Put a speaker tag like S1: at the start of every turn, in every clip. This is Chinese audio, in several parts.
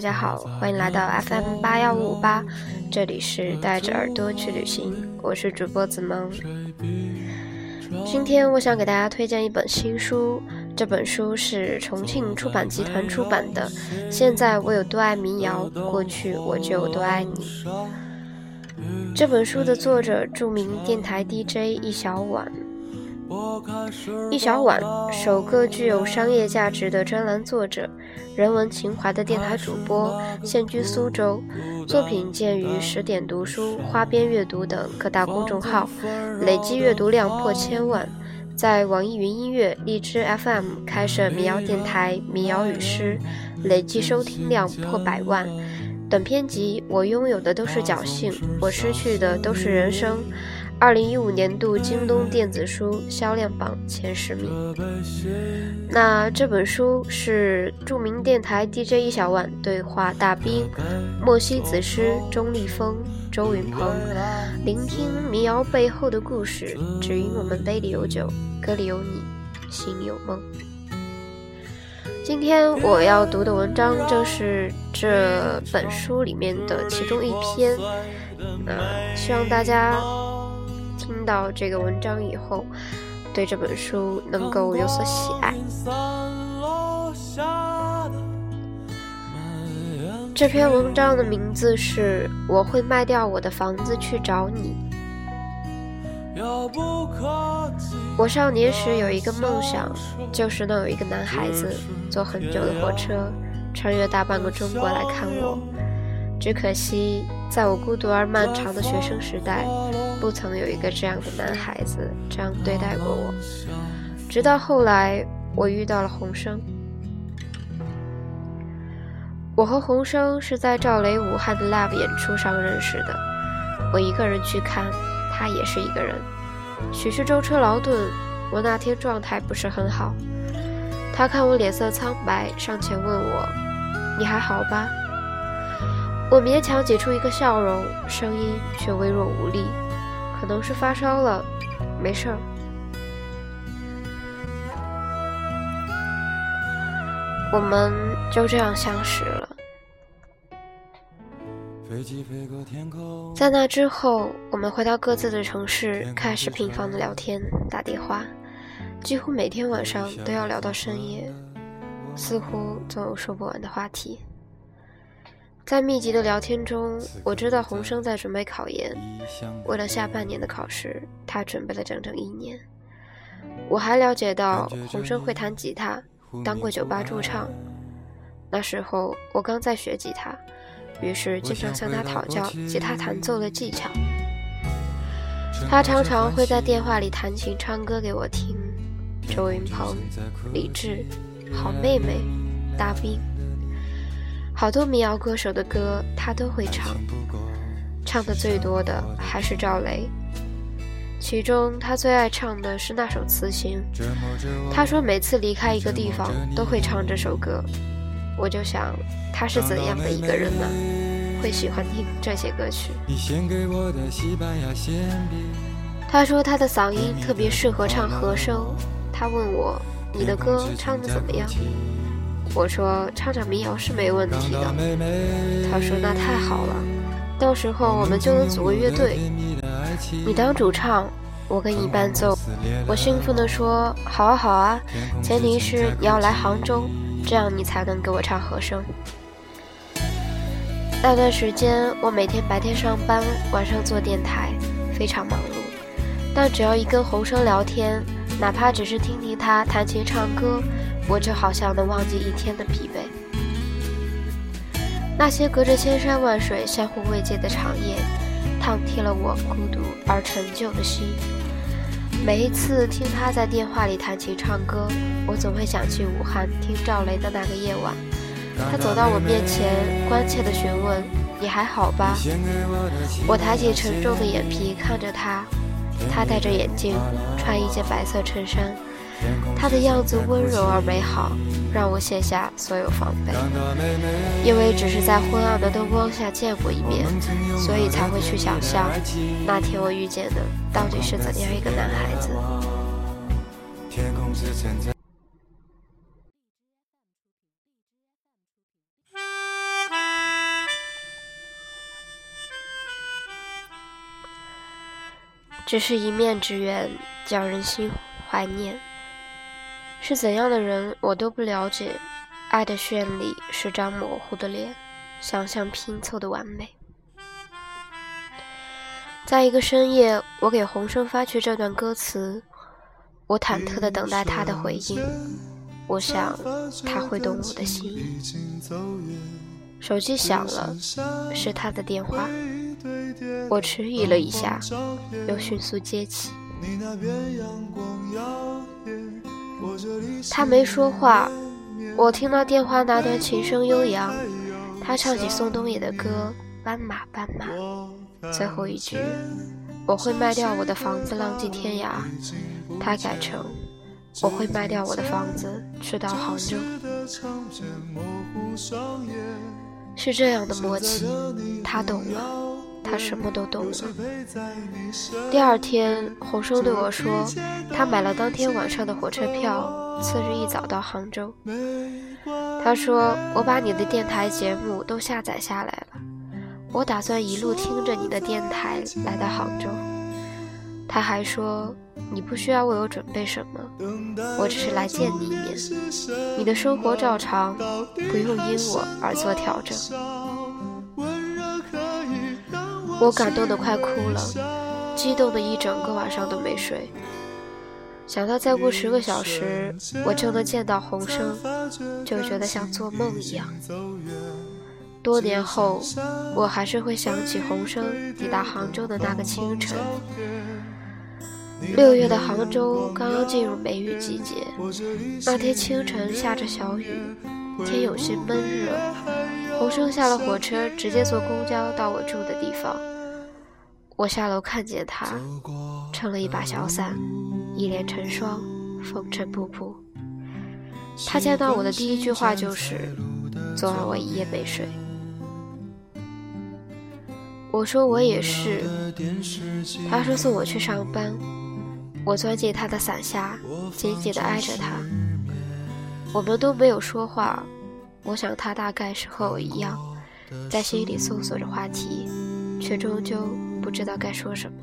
S1: 大家好，欢迎来到 FM 八幺五五八，这里是带着耳朵去旅行，我是主播子萌。今天我想给大家推荐一本新书，这本书是重庆出版集团出版的。现在我有多爱民谣，过去我就有多爱你。这本书的作者，著名电台 DJ 易小婉。一小婉，首个具有商业价值的专栏作者，人文情怀的电台主播，现居苏州，作品见于十点读书、花边阅读等各大公众号，累计阅读量破千万，在网易云音乐、荔枝 FM 开设民谣电台《民谣与诗》，累计收听量破百万。短篇集《我拥有的都是侥幸，我失去的都是人生》。二零一五年度京东电子书销量榜前十名。那这本书是著名电台 DJ 一小万对话大兵、莫西子诗、钟立风、周云鹏，聆听民谣背后的故事。只因我们杯里有酒，歌里有你，心里有梦。今天我要读的文章正是这本书里面的其中一篇。那，希望大家。听到这个文章以后，对这本书能够有所喜爱。这篇文章的名字是《我会卖掉我的房子去找你》。我少年时有一个梦想，就是能有一个男孩子坐很久的火车，穿越大半个中国来看我。只可惜，在我孤独而漫长的学生时代。不曾有一个这样的男孩子这样对待过我，直到后来我遇到了洪生。我和洪生是在赵雷武汉的 live 演出上认识的，我一个人去看，他也是一个人。许是舟车劳顿，我那天状态不是很好。他看我脸色苍白，上前问我：“你还好吧？”我勉强挤出一个笑容，声音却微弱无力。可能是发烧了，没事儿。我们就这样相识了。在那之后，我们回到各自的城市，开始频繁的聊天、打电话，几乎每天晚上都要聊到深夜，似乎总有说不完的话题。在密集的聊天中，我知道洪生在准备考研，为了下半年的考试，他准备了整整一年。我还了解到洪生会弹吉他，当过酒吧驻唱。那时候我刚在学吉他，于是经常向他讨教吉他弹奏的技巧。他常常会在电话里弹琴唱歌给我听。周云鹏、李志、好妹妹、大兵。好多民谣歌手的歌，他都会唱，唱的最多的还是赵雷。其中他最爱唱的是那首《辞行》，他说每次离开一个地方都会唱这首歌。我就想，他是怎样的一个人呢？会喜欢听这些歌曲？他说他的嗓音特别适合唱和声。他问我，你的歌唱的怎么样？我说唱唱民谣是没问题的。他说那太好了，到时候我们就能组个乐队。你当主唱，我给你伴奏。我兴奋地说好啊好啊，前提是你要来杭州，这样你才能给我唱和声。那段时间我每天白天上班，晚上做电台，非常忙碌。但只要一跟洪生聊天，哪怕只是听听他弹琴唱歌。我就好像能忘记一天的疲惫，那些隔着千山万水、相互慰藉的长夜，烫贴了我孤独而陈旧的心。每一次听他在电话里弹琴唱歌，我总会想起武汉听赵雷的那个夜晚。他走到我面前，关切地询问：“你还好吧？”我抬起沉重的眼皮看着他，他戴着眼镜，穿一件白色衬衫。他的样子温柔而美好让我卸下所有防备。因为只是在昏暗的灯光下见过一面所以才会去想象那天我遇见的到底是怎样一个男孩子。只是一面之缘叫人心怀念。是怎样的人，我都不了解。爱的绚丽是张模糊的脸，想象拼凑的完美。在一个深夜，我给洪生发去这段歌词，我忐忑地等待他的回应。我想他会懂我的心。手机响了，是他的电话。我迟疑了一下，又迅速接起。他没说话。我听到电话那端琴声悠扬，他唱起宋冬野的歌《斑马斑马》，最后一句“我会卖掉我的房子，浪迹天涯”，他改成“我会卖掉我的房子，去到杭州”。是这样的默契，他懂了，他什么都懂了。第二天，洪生对我说，他买了当天晚上的火车票。次日一早到杭州，他说：“我把你的电台节目都下载下来了，我打算一路听着你的电台来到杭州。”他还说：“你不需要为我准备什么，我只是来见你一面，你的生活照常，不用因我而做调整。”我感动得快哭了，激动的一整个晚上都没睡。想到再过十个小时，我就能见到洪生，就觉得像做梦一样。多年后，我还是会想起洪生抵达杭州的那个清晨。六月的杭州刚刚进入梅雨季节，那天清晨下着小雨，天有些闷热。洪生下了火车，直接坐公交到我住的地方。我下楼看见他，撑了一把小伞。一脸成霜，风尘仆仆。他见到我的第一句话就是：“昨晚我一夜没睡。”我说：“我也是。”他说：“送我去上班。”我钻进他的伞下，紧紧地挨着他。我们都没有说话。我想他大概是和我一样，在心里搜索着话题，却终究不知道该说什么。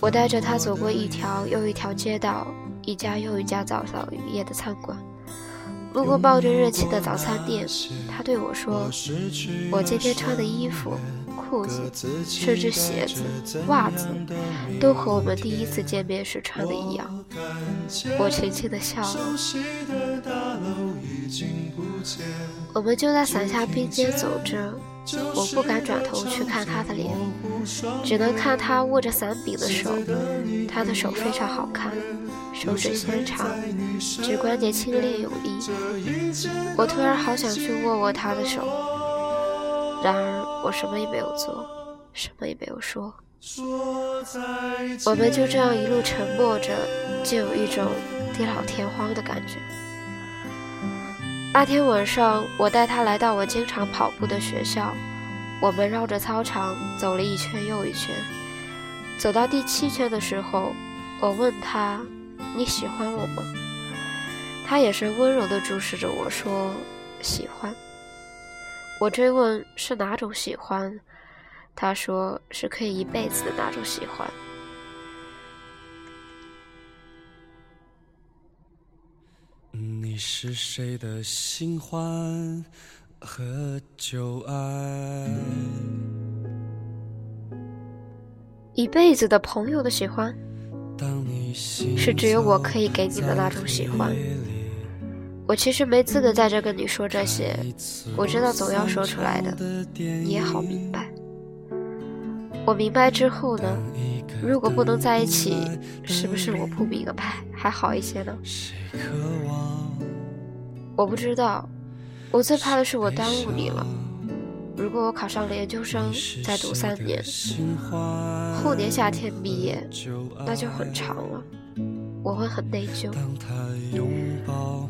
S1: 我带着他走过一条又一条街道，一家又一家早早营业的餐馆，路过冒着热气的早餐店。他对我说：“我今天穿的衣服、裤子，甚至鞋子、袜子，都和我们第一次见面时穿的一样。”我轻轻的笑了。我们就在伞下并肩走着。我不敢转头去看他的脸，只能看他握着伞柄的手。他的手非常好看，手指纤长，指关节清冽有力。我突然好想去握握他的手，然而我什么也没有做，什么也没有说。我们就这样一路沉默着，就有一种地老天荒的感觉。那天晚上，我带他来到我经常跑步的学校，我们绕着操场走了一圈又一圈。走到第七圈的时候，我问他：“你喜欢我吗？”他眼神温柔地注视着我说：“喜欢。”我追问：“是哪种喜欢？”他说：“是可以一辈子的那种喜欢。”你是谁的新欢和旧爱？一辈子的朋友的喜欢，是只有我可以给你的那种喜欢。我其实没资格在这跟你说这些，我知道总要说出来的，你也好明白。我明白之后呢？如果不能在一起，是不是我不明个拍还好一些呢？我不知道，我最怕的是我耽误你了。如果我考上了研究生，再读三年，后年夏天毕业，那就很长了，我会很内疚。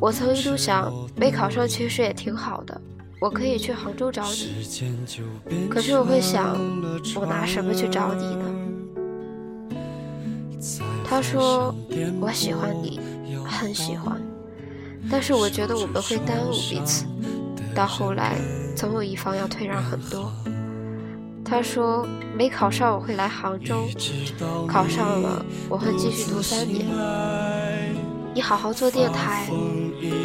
S1: 我曾一度想，没考上其实也挺好的，我可以去杭州找你。可是我会想，我拿什么去找你呢？他说：“我喜欢你，很喜欢，但是我觉得我们会耽误彼此。到后来，总有一方要退让很多。他说没考上我会来杭州，考上了我会继续读三年。你好好做电台，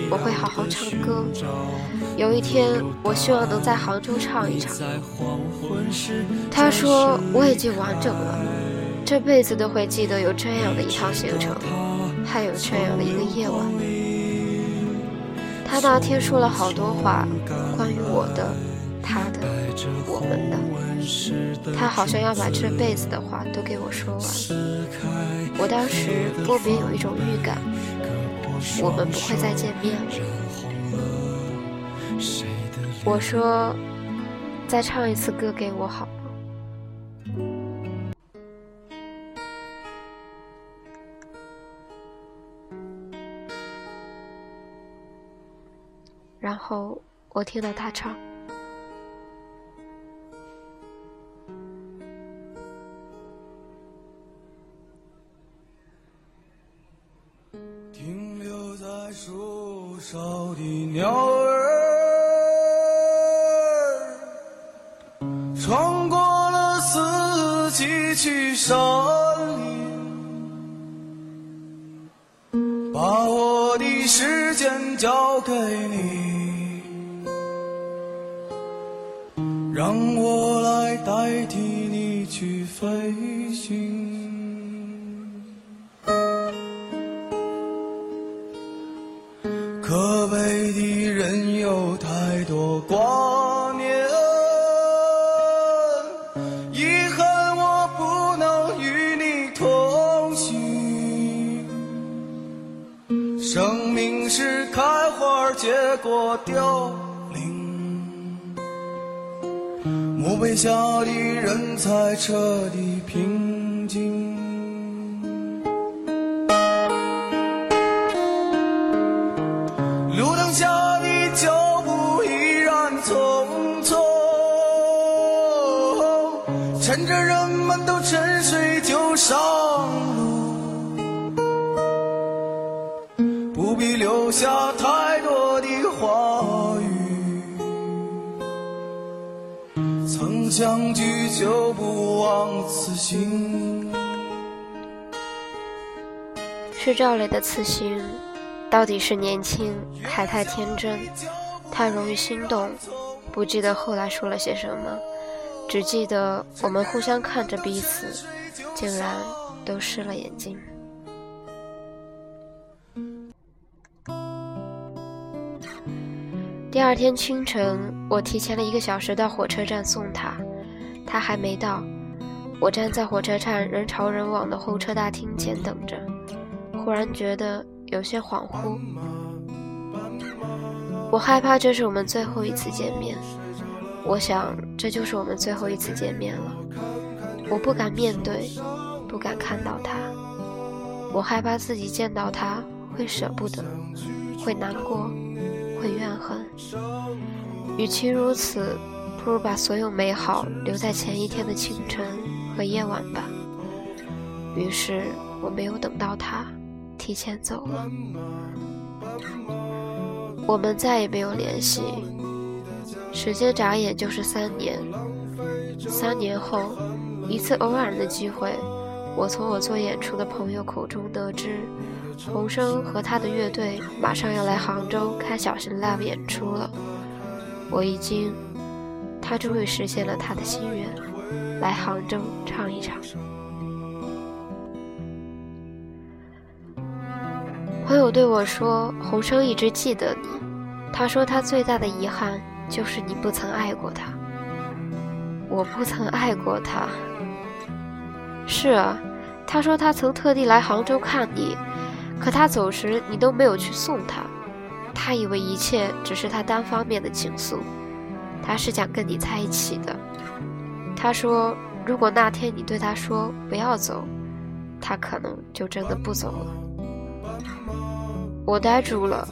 S1: 我会好好唱歌。有一天，我希望能在杭州唱一场。他说我已经完整了，这辈子都会记得有这样的一趟行程，还有这样的一个夜晚。他那天说了好多话，关于我的、他的、我们的。他好像要把这辈子的话都给我说完。我当时莫名有一种预感，我们不会再见面了。我说：“再唱一次歌给我好吗？”然后我听到他唱。
S2: 去飞行。可悲的人有太多挂念，遗憾我不能与你同行。生命是开花结果凋。墓碑下的人才彻底平静。路灯下的脚步依然匆匆，趁着人们都沉睡就上路，不必留下太。相聚就不枉此行。
S1: 是赵雷的此行，到底是年轻还太天真，太容易心动，不记得后来说了些什么，只记得我们互相看着彼此，竟然都湿了眼睛。第二天清晨，我提前了一个小时到火车站送他，他还没到。我站在火车站人潮人往的候车大厅前等着，忽然觉得有些恍惚。我害怕这是我们最后一次见面，我想这就是我们最后一次见面了。我不敢面对，不敢看到他，我害怕自己见到他会舍不得，会难过。会怨恨，与其如此，不如把所有美好留在前一天的清晨和夜晚吧。于是我没有等到他，提前走了。我们再也没有联系。时间眨眼就是三年。三年后，一次偶然的机会，我从我做演出的朋友口中得知。洪生和他的乐队马上要来杭州开小型 live 演出了，我已经，他终于实现了他的心愿，来杭州唱一场。朋友对我说，洪生一直记得你，他说他最大的遗憾就是你不曾爱过他。我不曾爱过他。是啊，他说他曾特地来杭州看你。可他走时，你都没有去送他，他以为一切只是他单方面的倾诉，他是想跟你在一起的。他说，如果那天你对他说不要走，他可能就真的不走了。我呆住了，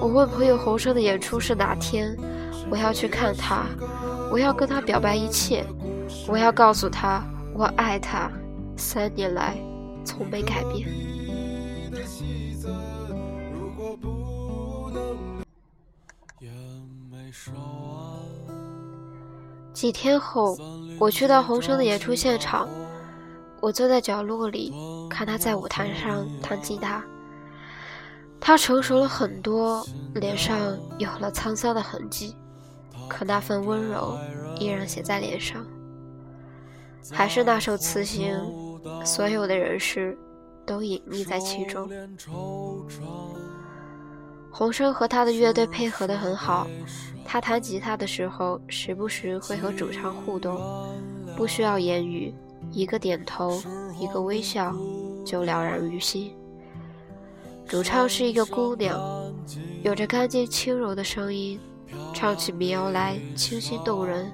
S1: 我问朋友侯生的演出是哪天，我要去看他，我要跟他表白一切，我要告诉他我爱他，三年来从没改变。几天后，我去到洪生的演出现场，我坐在角落里看他在舞台上弹吉他。他成熟了很多，脸上有了沧桑的痕迹，可那份温柔依然写在脸上。还是那首词行，所有的人事都隐匿在其中。洪生和他的乐队配合得很好，他弹吉他的时候，时不时会和主唱互动，不需要言语，一个点头，一个微笑，就了然于心。主唱是一个姑娘，有着干净轻柔的声音，唱起民谣来清新动人。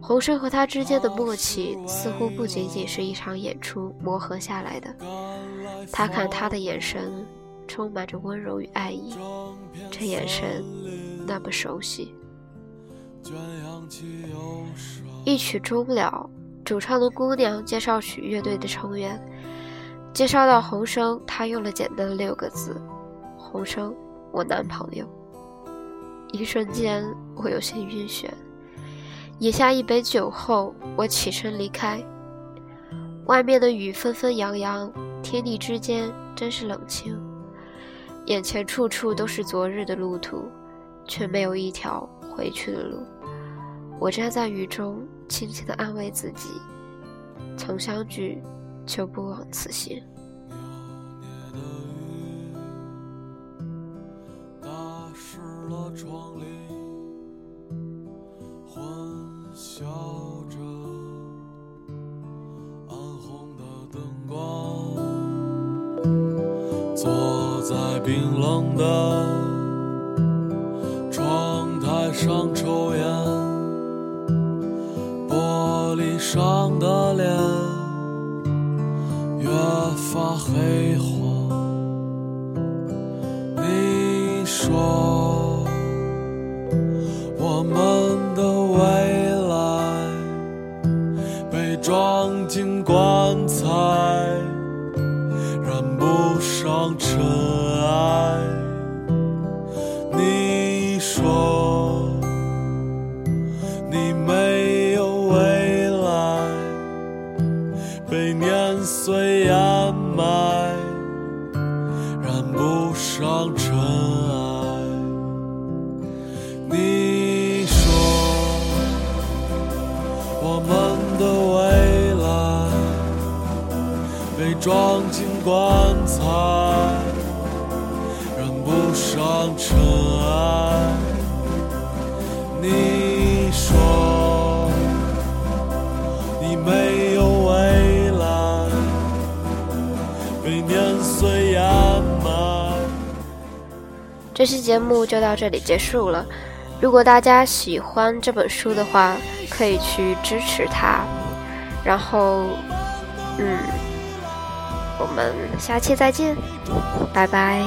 S1: 洪生和他之间的默契，似乎不仅仅是一场演出磨合下来的。他看他的眼神。充满着温柔与爱意，这眼神那么熟悉。一曲终了，主唱的姑娘介绍曲乐队的成员，介绍到洪生，他用了简单的六个字：“洪生，我男朋友。”一瞬间，我有些晕眩。饮下一杯酒后，我起身离开。外面的雨纷纷扬扬，天地之间真是冷清。眼前处处都是昨日的路途，却没有一条回去的路。我站在雨中，轻轻地安慰自己：曾相聚，就不枉此行。
S3: 冰冷的窗台上抽烟，玻璃上的脸越发黑黄。你说我们被装进棺材，染不上尘埃。你说你没有未来，被年岁掩埋。
S1: 这期节目就到这里结束了。如果大家喜欢这本书的话，可以去支持它。然后，嗯。我们下期再见，拜拜。